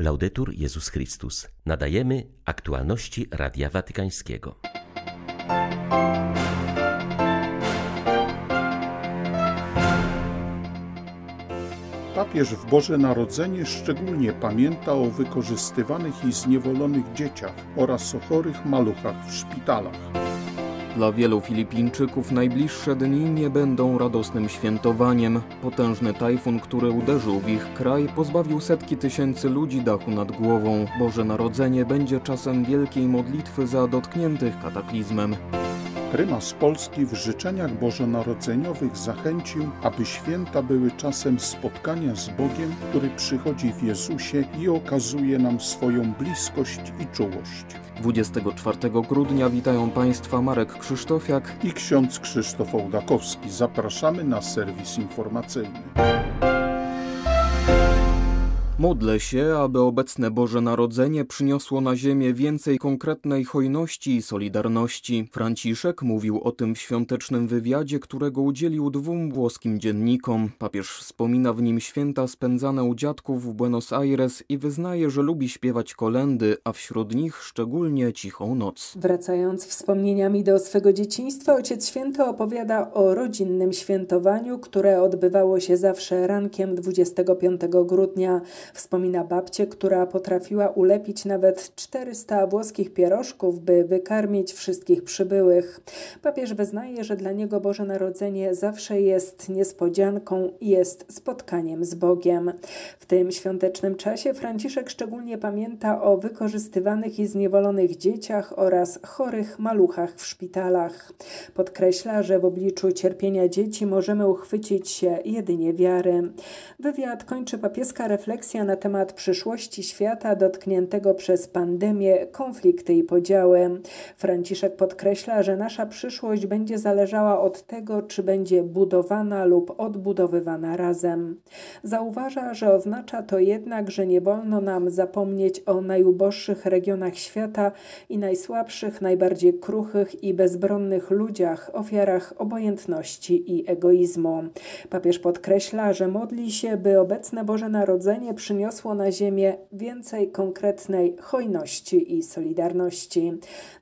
Laudetur Jezus Chrystus. Nadajemy aktualności Radia Watykańskiego. Papież w Boże Narodzenie szczególnie pamięta o wykorzystywanych i zniewolonych dzieciach oraz o chorych maluchach w szpitalach. Dla wielu Filipińczyków najbliższe dni nie będą radosnym świętowaniem. Potężny tajfun, który uderzył w ich kraj, pozbawił setki tysięcy ludzi dachu nad głową. Boże Narodzenie będzie czasem wielkiej modlitwy za dotkniętych kataklizmem. Prymas Polski w życzeniach bożonarodzeniowych zachęcił, aby święta były czasem spotkania z Bogiem, który przychodzi w Jezusie i okazuje nam swoją bliskość i czułość. 24 grudnia witają Państwa Marek Krzysztofiak i ksiądz Krzysztof Ołdakowski. Zapraszamy na serwis informacyjny. Módlę się, aby obecne Boże Narodzenie przyniosło na ziemię więcej konkretnej hojności i solidarności. Franciszek mówił o tym w świątecznym wywiadzie, którego udzielił dwóm włoskim dziennikom. Papież wspomina w nim święta spędzane u dziadków w Buenos Aires i wyznaje, że lubi śpiewać kolendy, a wśród nich szczególnie Cichą Noc. Wracając wspomnieniami do swego dzieciństwa, Ojciec Święty opowiada o rodzinnym świętowaniu, które odbywało się zawsze rankiem 25 grudnia. Wspomina babcię, która potrafiła ulepić nawet 400 włoskich pierożków, by wykarmić wszystkich przybyłych. Papież wyznaje, że dla niego Boże Narodzenie zawsze jest niespodzianką i jest spotkaniem z Bogiem. W tym świątecznym czasie Franciszek szczególnie pamięta o wykorzystywanych i zniewolonych dzieciach oraz chorych maluchach w szpitalach. Podkreśla, że w obliczu cierpienia dzieci możemy uchwycić się jedynie wiary. Wywiad kończy papieska refleksja na temat przyszłości świata dotkniętego przez pandemię, konflikty i podziały. Franciszek podkreśla, że nasza przyszłość będzie zależała od tego, czy będzie budowana lub odbudowywana razem. Zauważa, że oznacza to jednak, że nie wolno nam zapomnieć o najuboższych regionach świata i najsłabszych, najbardziej kruchych i bezbronnych ludziach, ofiarach obojętności i egoizmu. Papież podkreśla, że modli się, by obecne Boże Narodzenie przyniosło przyniosło na ziemię więcej konkretnej hojności i solidarności.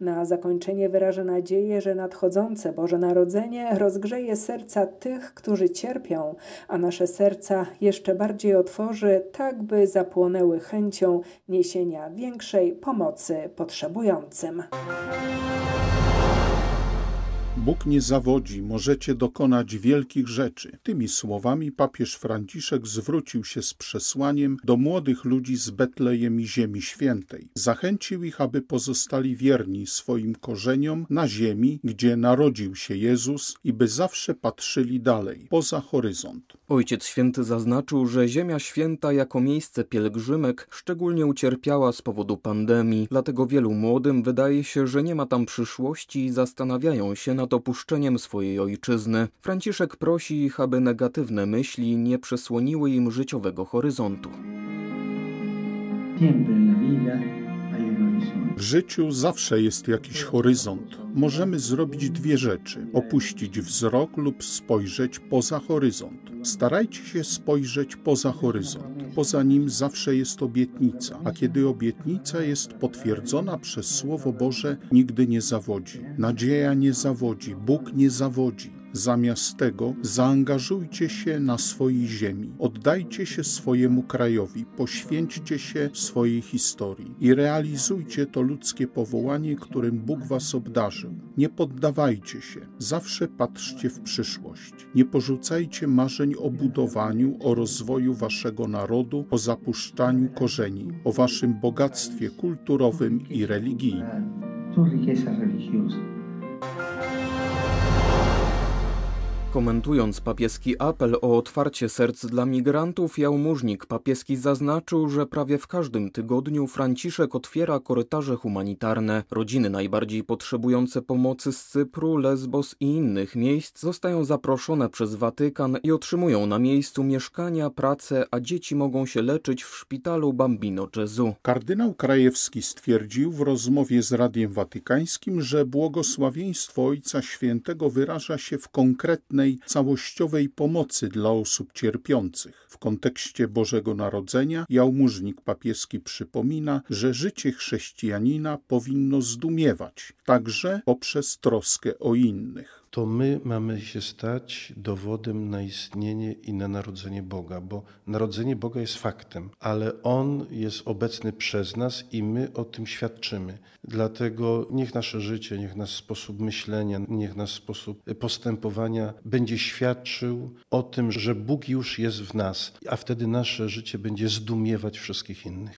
Na zakończenie wyraża nadzieję, że nadchodzące Boże Narodzenie rozgrzeje serca tych, którzy cierpią, a nasze serca jeszcze bardziej otworzy, tak by zapłonęły chęcią niesienia większej pomocy potrzebującym. Bóg nie zawodzi, możecie dokonać wielkich rzeczy. Tymi słowami papież Franciszek zwrócił się z przesłaniem do młodych ludzi z Betlejem i Ziemi Świętej. Zachęcił ich, aby pozostali wierni swoim korzeniom na ziemi, gdzie narodził się Jezus i by zawsze patrzyli dalej, poza horyzont. Ojciec Święty zaznaczył, że Ziemia Święta jako miejsce pielgrzymek szczególnie ucierpiała z powodu pandemii, dlatego wielu młodym wydaje się, że nie ma tam przyszłości i zastanawiają się nad opuszczeniem swojej ojczyzny. Franciszek prosi ich, aby negatywne myśli nie przesłoniły im życiowego horyzontu. W życiu zawsze jest jakiś horyzont. Możemy zrobić dwie rzeczy: opuścić wzrok lub spojrzeć poza horyzont. Starajcie się spojrzeć poza horyzont. Poza nim zawsze jest obietnica, a kiedy obietnica jest potwierdzona przez Słowo Boże, nigdy nie zawodzi. Nadzieja nie zawodzi, Bóg nie zawodzi. Zamiast tego zaangażujcie się na swojej ziemi, oddajcie się swojemu krajowi, poświęćcie się swojej historii i realizujcie to ludzkie powołanie, którym Bóg was obdarzył. Nie poddawajcie się, zawsze patrzcie w przyszłość. Nie porzucajcie marzeń o budowaniu, o rozwoju waszego narodu, o zapuszczaniu korzeni, o waszym bogactwie kulturowym i religijnym. Komentując papieski apel o otwarcie serc dla migrantów, jałmużnik papieski zaznaczył, że prawie w każdym tygodniu Franciszek otwiera korytarze humanitarne. Rodziny najbardziej potrzebujące pomocy z Cypru, Lesbos i innych miejsc zostają zaproszone przez Watykan i otrzymują na miejscu mieszkania, pracę, a dzieci mogą się leczyć w szpitalu Bambino Gesù. Kardynał Krajewski stwierdził w rozmowie z Radiem Watykańskim, że błogosławieństwo Ojca Świętego wyraża się w konkretnej pełnej, całościowej pomocy dla osób cierpiących. W kontekście Bożego Narodzenia jałmużnik papieski przypomina, że życie chrześcijanina powinno zdumiewać, także poprzez troskę o innych to my mamy się stać dowodem na istnienie i na narodzenie Boga, bo narodzenie Boga jest faktem, ale On jest obecny przez nas i my o tym świadczymy. Dlatego niech nasze życie, niech nasz sposób myślenia, niech nasz sposób postępowania będzie świadczył o tym, że Bóg już jest w nas, a wtedy nasze życie będzie zdumiewać wszystkich innych.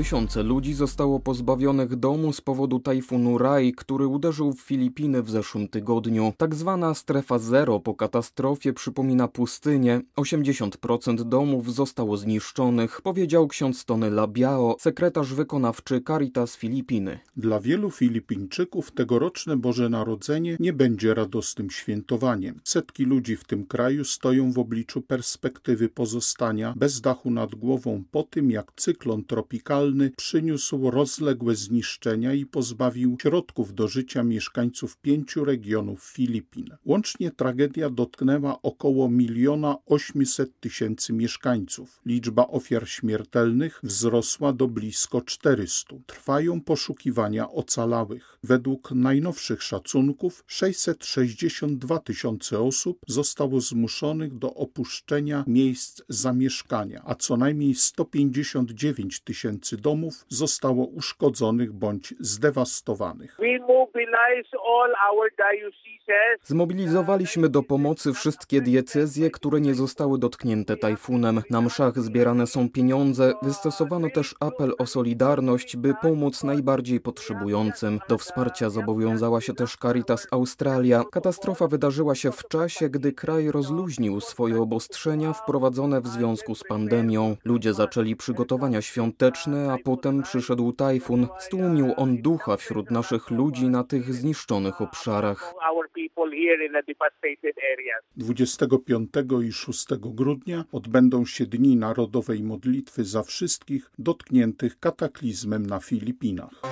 Tysiące ludzi zostało pozbawionych domu z powodu tajfunu Rai, który uderzył w Filipiny w zeszłym tygodniu. Tak zwana strefa zero po katastrofie przypomina pustynię. 80% domów zostało zniszczonych, powiedział ksiądz Tony Labiao, sekretarz wykonawczy Caritas Filipiny. Dla wielu Filipińczyków tegoroczne Boże Narodzenie nie będzie radosnym świętowaniem. Setki ludzi w tym kraju stoją w obliczu perspektywy pozostania bez dachu nad głową po tym, jak cyklon tropikalny przyniósł rozległe zniszczenia i pozbawił środków do życia mieszkańców pięciu regionów Filipin. Łącznie tragedia dotknęła około miliona osiemset tysięcy mieszkańców. Liczba ofiar śmiertelnych wzrosła do blisko 400. Trwają poszukiwania ocalałych. Według najnowszych szacunków 662 tysiące osób zostało zmuszonych do opuszczenia miejsc zamieszkania, a co najmniej 159 tysięcy tysięcy domów zostało uszkodzonych bądź zdewastowanych. Zmobilizowaliśmy do pomocy wszystkie diecezje, które nie zostały dotknięte tajfunem. Na mszach zbierane są pieniądze. Wystosowano też apel o solidarność, by pomóc najbardziej potrzebującym. Do wsparcia zobowiązała się też Caritas Australia. Katastrofa wydarzyła się w czasie, gdy kraj rozluźnił swoje obostrzenia wprowadzone w związku z pandemią. Ludzie zaczęli przygotowania świąteczne, a potem przyszedł tajfun. Stłumił on ducha wśród naszych ludzi na tych zniszczonych obszarach. 25 i 6 grudnia odbędą się dni narodowej modlitwy za wszystkich dotkniętych kataklizmem na Filipinach.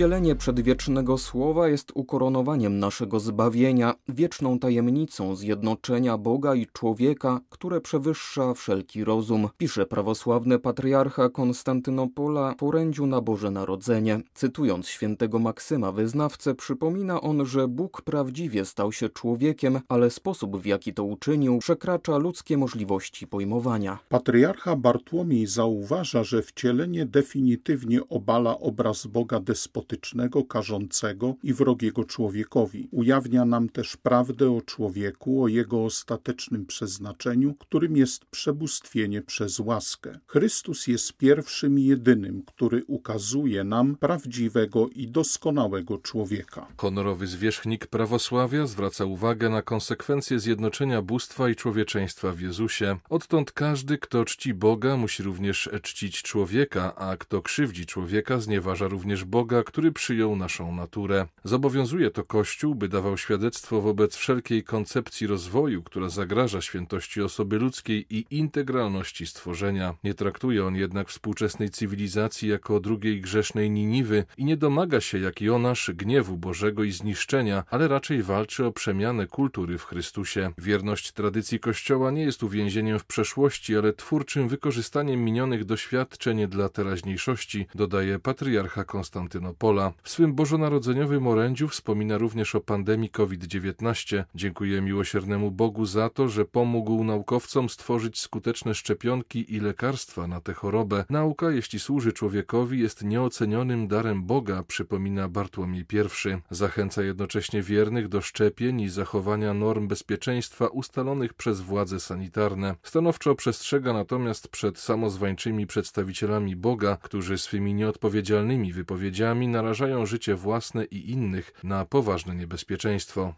Wcielenie przedwiecznego słowa jest ukoronowaniem naszego zbawienia, wieczną tajemnicą zjednoczenia Boga i człowieka, które przewyższa wszelki rozum, pisze prawosławny patriarcha Konstantynopola w orędziu na Boże Narodzenie. Cytując świętego Maksyma wyznawcę, przypomina on, że Bóg prawdziwie stał się człowiekiem, ale sposób w jaki to uczynił przekracza ludzkie możliwości pojmowania. Patriarcha Bartłomiej zauważa, że wcielenie definitywnie obala obraz Boga despotycznego despotycznego, karzącego i wrogiego człowiekowi. Ujawnia nam też prawdę o człowieku, o jego ostatecznym przeznaczeniu, którym jest przebóstwienie przez łaskę. Chrystus jest pierwszym i jedynym, który ukazuje nam prawdziwego i doskonałego człowieka. Honorowy zwierzchnik prawosławia zwraca uwagę na konsekwencje zjednoczenia bóstwa i człowieczeństwa w Jezusie. Odtąd każdy, kto czci Boga, musi również czcić człowieka, a kto krzywdzi człowieka, znieważa również Boga, który przyjął naszą naturę. Zobowiązuje to Kościół, by dawał świadectwo wobec wszelkiej koncepcji rozwoju, która zagraża świętości osoby ludzkiej i integralności stworzenia. Nie traktuje on jednak współczesnej cywilizacji jako drugiej grzesznej Niniwy i nie domaga się, jak i onaż, gniewu Bożego i zniszczenia, ale raczej walczy o przemianę kultury w Chrystusie. Wierność tradycji Kościoła nie jest uwięzieniem w przeszłości, ale twórczym wykorzystaniem minionych doświadczeń dla teraźniejszości, dodaje patriarcha Konstantynopola. W swym bożonarodzeniowym orędziu wspomina również o pandemii COVID-19. Dziękuję miłosiernemu Bogu za to, że pomógł naukowcom stworzyć skuteczne szczepionki i lekarstwa na tę chorobę. Nauka, jeśli służy człowiekowi, jest nieocenionym darem Boga, przypomina Bartłomiej I. Zachęca jednocześnie wiernych do szczepień i zachowania norm bezpieczeństwa ustalonych przez władze sanitarne. Stanowczo przestrzega natomiast przed samozwańczymi przedstawicielami Boga, którzy swymi nieodpowiedzialnymi wypowiedziami narażają życie własne i innych na poważne niebezpieczeństwo.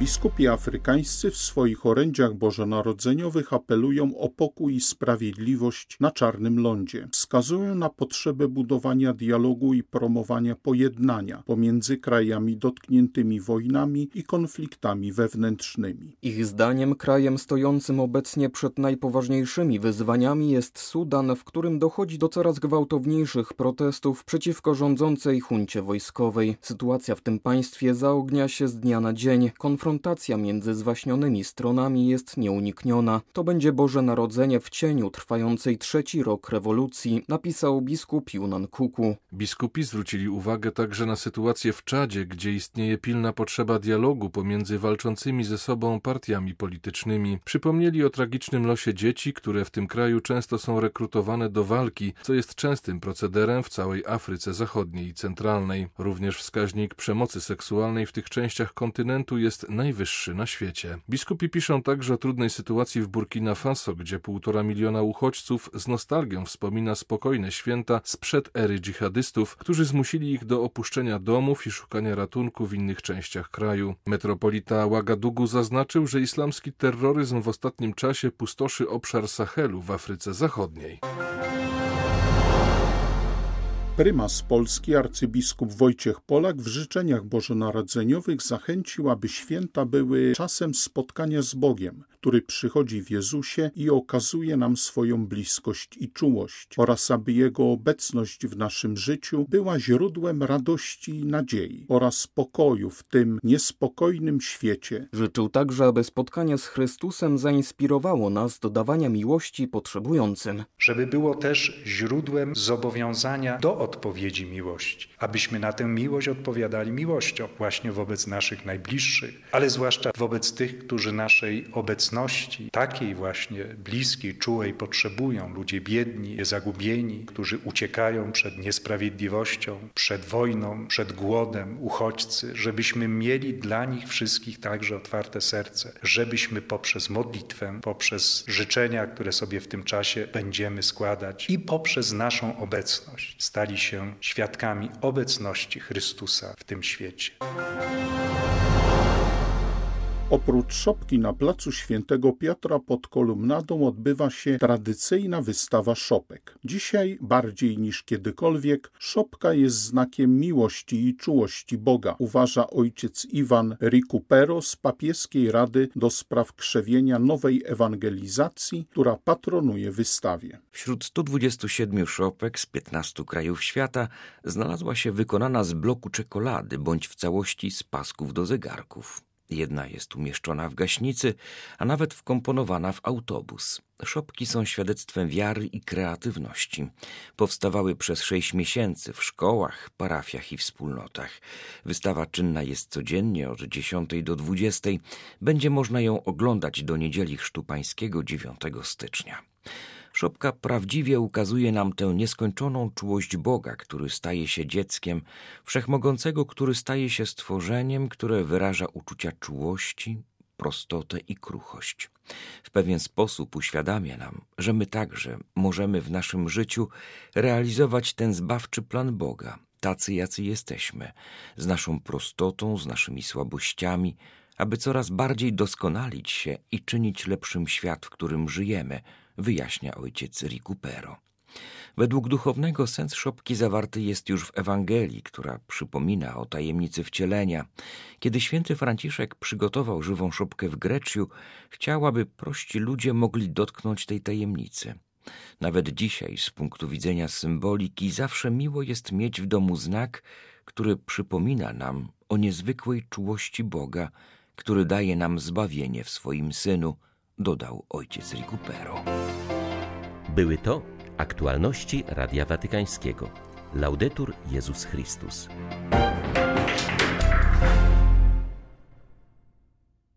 Biskupi afrykańscy w swoich orędziach bożonarodzeniowych apelują o pokój i sprawiedliwość na Czarnym Lądzie. Wskazują na potrzebę budowania dialogu i promowania pojednania pomiędzy krajami dotkniętymi wojnami i konfliktami wewnętrznymi. Ich zdaniem krajem stojącym obecnie przed najpoważniejszymi wyzwaniami jest Sudan, w którym dochodzi do coraz gwałtowniejszych protestów przeciwko rządzącej huncie wojskowej. Sytuacja w tym państwie zaognia się z dnia na dzień. Konfrontacja między zwaśnionymi stronami jest nieunikniona. To będzie Boże Narodzenie w cieniu trwającej trzeci rok rewolucji, napisał biskup Yunan Kuku. Biskupi zwrócili uwagę także na sytuację w Czadzie, gdzie istnieje pilna potrzeba dialogu pomiędzy walczącymi ze sobą partiami politycznymi. Przypomnieli o tragicznym losie dzieci, które w tym kraju często są rekrutowane do walki, co jest częstym procederem w całej Afryce Zachodniej i Centralnej. Również wskaźnik przemocy seksualnej w tych częściach kontynentu jest najwyższy na świecie. Biskupi piszą także o trudnej sytuacji w Burkina Faso, gdzie półtora miliona uchodźców z nostalgią wspomina spokojne święta sprzed ery dżihadystów, którzy zmusili ich do opuszczenia domów i szukania ratunku w innych częściach kraju. Metropolita Ouagadougou zaznaczył, że islamski terroryzm w ostatnim czasie pustoszy obszar Sahelu w Afryce Zachodniej. Prymas Polski arcybiskup Wojciech Polak w życzeniach bożonarodzeniowych zachęcił, aby święta były czasem spotkania z Bogiem, który przychodzi w Jezusie i okazuje nam swoją bliskość i czułość, oraz aby Jego obecność w naszym życiu była źródłem radości i nadziei oraz pokoju w tym niespokojnym świecie. Życzył także, aby spotkanie z Chrystusem zainspirowało nas do dawania miłości potrzebującym. Żeby było też źródłem zobowiązania do odpowiedzi miłości, abyśmy na tę miłość odpowiadali miłością właśnie wobec naszych najbliższych, ale zwłaszcza wobec tych, którzy naszej obecności, takiej właśnie bliskiej, czułej potrzebują. Ludzie biedni, zagubieni, którzy uciekają przed niesprawiedliwością, przed wojną, przed głodem, uchodźcy, żebyśmy mieli dla nich wszystkich także otwarte serce, żebyśmy poprzez modlitwę, poprzez życzenia, które sobie w tym czasie będziemy składać i poprzez naszą obecność stali się świadkami obecności Chrystusa w tym świecie. Oprócz szopki na placu Świętego Piotra pod kolumnadą odbywa się tradycyjna wystawa szopek. Dzisiaj bardziej niż kiedykolwiek szopka jest znakiem miłości i czułości Boga, uważa ojciec Iwan Ricupero z papieskiej rady do spraw krzewienia nowej ewangelizacji, która patronuje wystawie. Wśród 127 szopek z 15 krajów świata znalazła się wykonana z bloku czekolady bądź w całości z pasków do zegarków. Jedna jest umieszczona w gaśnicy, a nawet wkomponowana w autobus. Szopki są świadectwem wiary i kreatywności. Powstawały przez sześć miesięcy w szkołach, parafiach i wspólnotach. Wystawa czynna jest codziennie od 10 do 20. Będzie można ją oglądać do niedzieli Chrztu Pańskiego 9 stycznia. Szopka prawdziwie ukazuje nam tę nieskończoną czułość Boga, który staje się dzieckiem, wszechmogącego, który staje się stworzeniem, które wyraża uczucia czułości, prostotę i kruchość. W pewien sposób uświadamia nam, że my także możemy w naszym życiu realizować ten zbawczy plan Boga, tacy jacy jesteśmy, z naszą prostotą, z naszymi słabościami, aby coraz bardziej doskonalić się i czynić lepszym świat, w którym żyjemy – wyjaśnia ojciec Ricupero. Według duchownego sens szopki zawarty jest już w Ewangelii, która przypomina o tajemnicy wcielenia. Kiedy święty Franciszek przygotował żywą szopkę w Grecju, chciał, aby prości ludzie mogli dotknąć tej tajemnicy. Nawet dzisiaj, z punktu widzenia symboliki, zawsze miło jest mieć w domu znak, który przypomina nam o niezwykłej czułości Boga, który daje nam zbawienie w swoim Synu, dodał ojciec Ricupero. Były to aktualności Radia Watykańskiego. Laudetur Jezus Chrystus.